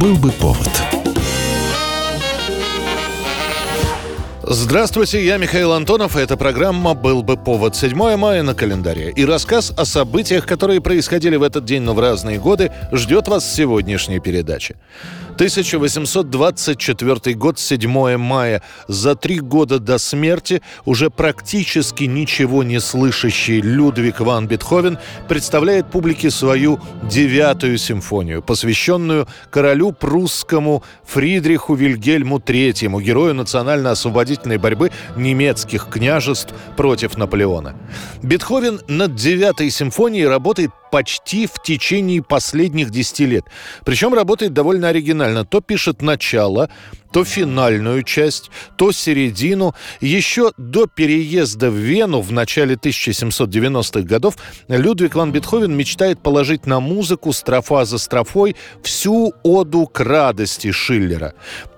Был бы повод. Здравствуйте, я Михаил Антонов, и эта программа «Был бы повод» 7 мая на календаре. И рассказ о событиях, которые происходили в этот день, но в разные годы, ждет вас в сегодняшней передаче. 1824 год, 7 мая. За три года до смерти уже практически ничего не слышащий Людвиг ван Бетховен представляет публике свою девятую симфонию, посвященную королю прусскому Фридриху Вильгельму III, герою национально-освободительной борьбы немецких княжеств против Наполеона. Бетховен над девятой симфонией работает почти в течение последних 10 лет. Причем работает довольно оригинально. То пишет начало, то финальную часть, то середину. Еще до переезда в Вену в начале 1790-х годов Людвиг ван Бетховен мечтает положить на музыку строфа за строфой всю оду к радости Шиллера.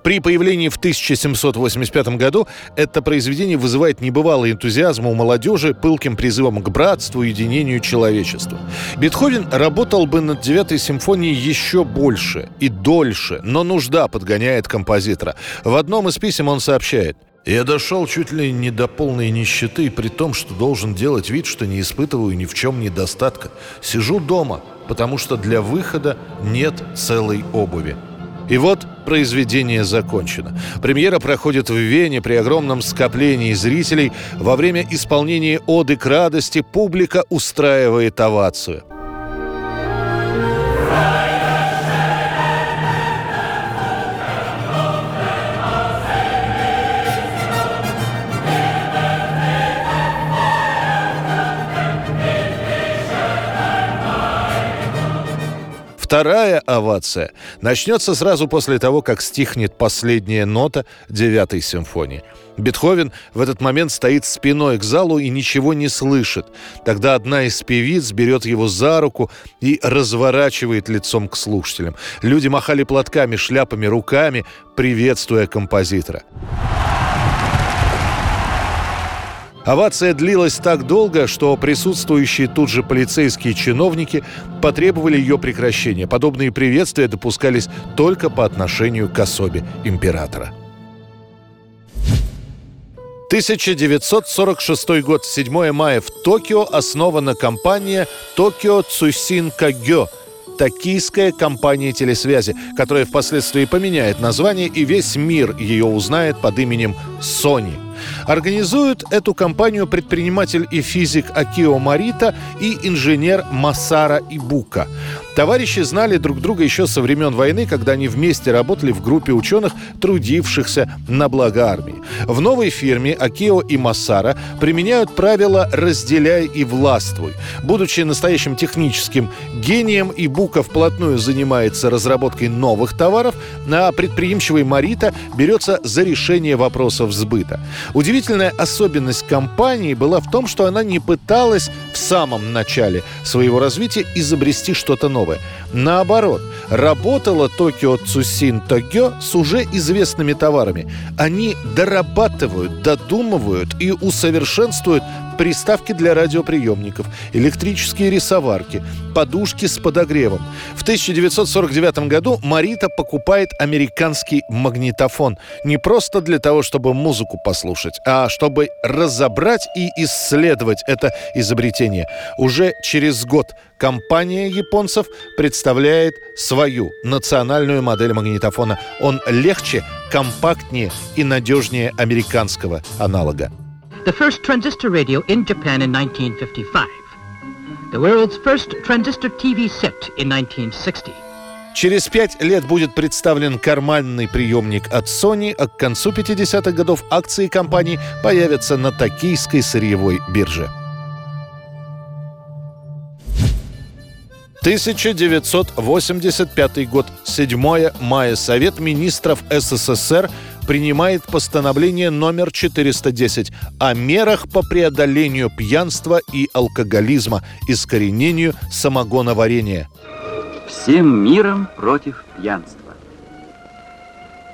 При появлении в 1785 году это произведение вызывает небывалый энтузиазм у молодежи пылким призывом к братству единению человечества. Бетховен работал бы над девятой симфонией еще больше и дольше, но нужда подгоняет композитора. В одном из писем он сообщает я дошел чуть ли не до полной нищеты, при том, что должен делать вид, что не испытываю ни в чем недостатка. Сижу дома, потому что для выхода нет целой обуви. И вот произведение закончено. Премьера проходит в Вене при огромном скоплении зрителей. Во время исполнения «Оды к радости» публика устраивает овацию – Вторая овация начнется сразу после того, как стихнет последняя нота девятой симфонии. Бетховен в этот момент стоит спиной к залу и ничего не слышит. Тогда одна из певиц берет его за руку и разворачивает лицом к слушателям. Люди махали платками, шляпами, руками, приветствуя композитора. Овация длилась так долго, что присутствующие тут же полицейские чиновники потребовали ее прекращения. Подобные приветствия допускались только по отношению к особе императора. 1946 год, 7 мая в Токио основана компания «Токио Цусин Кагё», токийская компания телесвязи, которая впоследствии поменяет название и весь мир ее узнает под именем Sony – Организуют эту компанию предприниматель и физик Акио Марита и инженер Масара Ибука. Товарищи знали друг друга еще со времен войны, когда они вместе работали в группе ученых, трудившихся на благо армии. В новой фирме Акио и Масара применяют правила «разделяй и властвуй». Будучи настоящим техническим гением, Ибука вплотную занимается разработкой новых товаров, а предприимчивый Марита берется за решение вопросов сбыта. Удивительная особенность компании была в том, что она не пыталась в самом начале своего развития изобрести что-то новое. Наоборот, работала Токио Цусин Тогё с уже известными товарами. Они дорабатывают, додумывают и усовершенствуют приставки для радиоприемников, электрические рисоварки, подушки с подогревом. В 1949 году Марита покупает американский магнитофон не просто для того, чтобы музыку послушать, а чтобы разобрать и исследовать это изобретение. Уже через год компания японцев представляет свою национальную модель магнитофона. Он легче, компактнее и надежнее американского аналога. The first transistor radio in Japan in 1955, the world's first transistor TV set in 1960. Через пять лет будет представлен карманный приемник от Sony, а к концу 50-х годов акции компании появятся на токийской сырьевой бирже. 1985 год, 7 мая. Совет министров СССР принимает постановление номер 410 о мерах по преодолению пьянства и алкоголизма, искоренению самогоноварения. Всем миром против пьянства.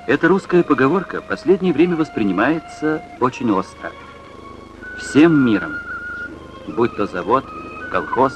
Эта русская поговорка в последнее время воспринимается очень остро. Всем миром, будь то завод, колхоз,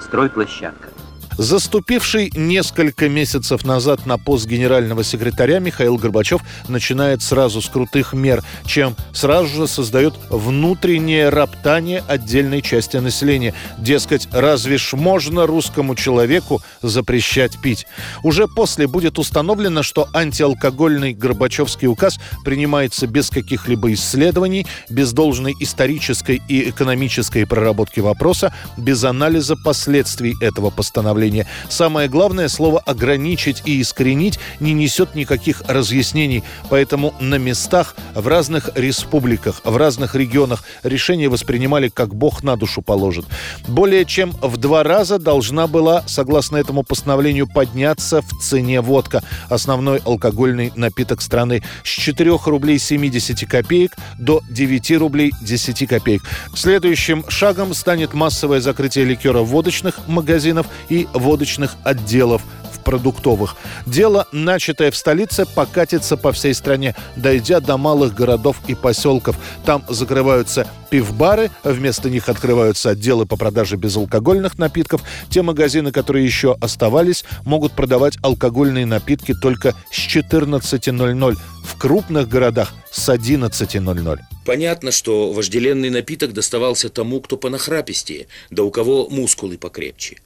стройплощадка. Заступивший несколько месяцев назад на пост генерального секретаря Михаил Горбачев начинает сразу с крутых мер, чем сразу же создает внутреннее роптание отдельной части населения. Дескать, разве ж можно русскому человеку запрещать пить? Уже после будет установлено, что антиалкогольный Горбачевский указ принимается без каких-либо исследований, без должной исторической и экономической проработки вопроса, без анализа последствий этого постановления управления. Самое главное, слово «ограничить» и «искоренить» не несет никаких разъяснений. Поэтому на местах, в разных республиках, в разных регионах решения воспринимали как Бог на душу положит. Более чем в два раза должна была, согласно этому постановлению, подняться в цене водка, основной алкогольный напиток страны, с 4 рублей 70 копеек до 9 рублей 10 копеек. Следующим шагом станет массовое закрытие ликера водочных магазинов и водочных отделов в продуктовых. Дело, начатое в столице, покатится по всей стране, дойдя до малых городов и поселков. Там закрываются пивбары, вместо них открываются отделы по продаже безалкогольных напитков. Те магазины, которые еще оставались, могут продавать алкогольные напитки только с 14.00. В крупных городах с 11.00. Понятно, что вожделенный напиток доставался тому, кто понахрапистее, да у кого мускулы покрепче.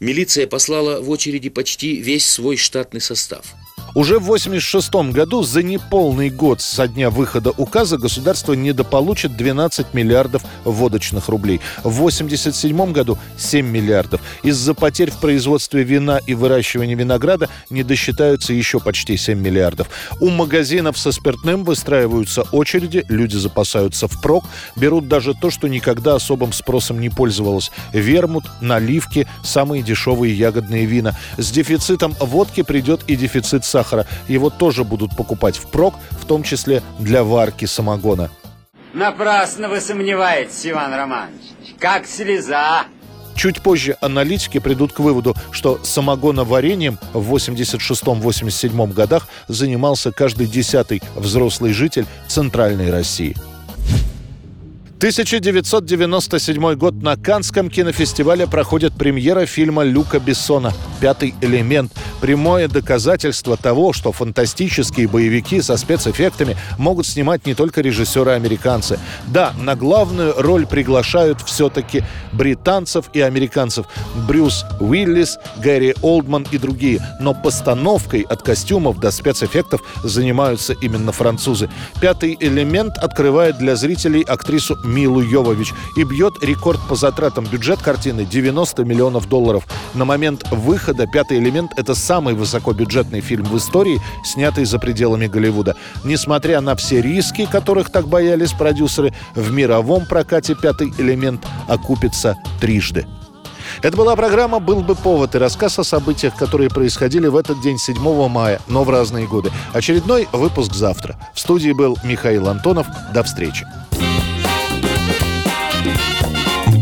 Милиция послала в очереди почти весь свой штатный состав – уже в 1986 году за неполный год со дня выхода указа государство недополучит 12 миллиардов водочных рублей. В 1987 году 7 миллиардов. Из-за потерь в производстве вина и выращивания винограда не досчитаются еще почти 7 миллиардов. У магазинов со спиртным выстраиваются очереди, люди запасаются впрок, берут даже то, что никогда особым спросом не пользовалось. Вермут, наливки, самые дешевые ягодные вина. С дефицитом водки придет и дефицит сахара сахара. Его тоже будут покупать впрок, в том числе для варки самогона. Напрасно вы сомневаетесь, Иван Романович. Как слеза. Чуть позже аналитики придут к выводу, что самогоноварением в 86-87 годах занимался каждый десятый взрослый житель Центральной России. 1997 год на Канском кинофестивале проходит премьера фильма Люка Бессона «Пятый элемент». Прямое доказательство того, что фантастические боевики со спецэффектами могут снимать не только режиссеры-американцы. Да, на главную роль приглашают все-таки британцев и американцев. Брюс Уиллис, Гэри Олдман и другие. Но постановкой от костюмов до спецэффектов занимаются именно французы. «Пятый элемент» открывает для зрителей актрису Милу Йовович и бьет рекорд по затратам. Бюджет картины 90 миллионов долларов. На момент выхода «Пятый элемент» — это самый высокобюджетный фильм в истории, снятый за пределами Голливуда. Несмотря на все риски, которых так боялись продюсеры, в мировом прокате «Пятый элемент» окупится трижды. Это была программа «Был бы повод» и рассказ о событиях, которые происходили в этот день 7 мая, но в разные годы. Очередной выпуск завтра. В студии был Михаил Антонов. До встречи.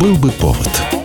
«Был бы повод»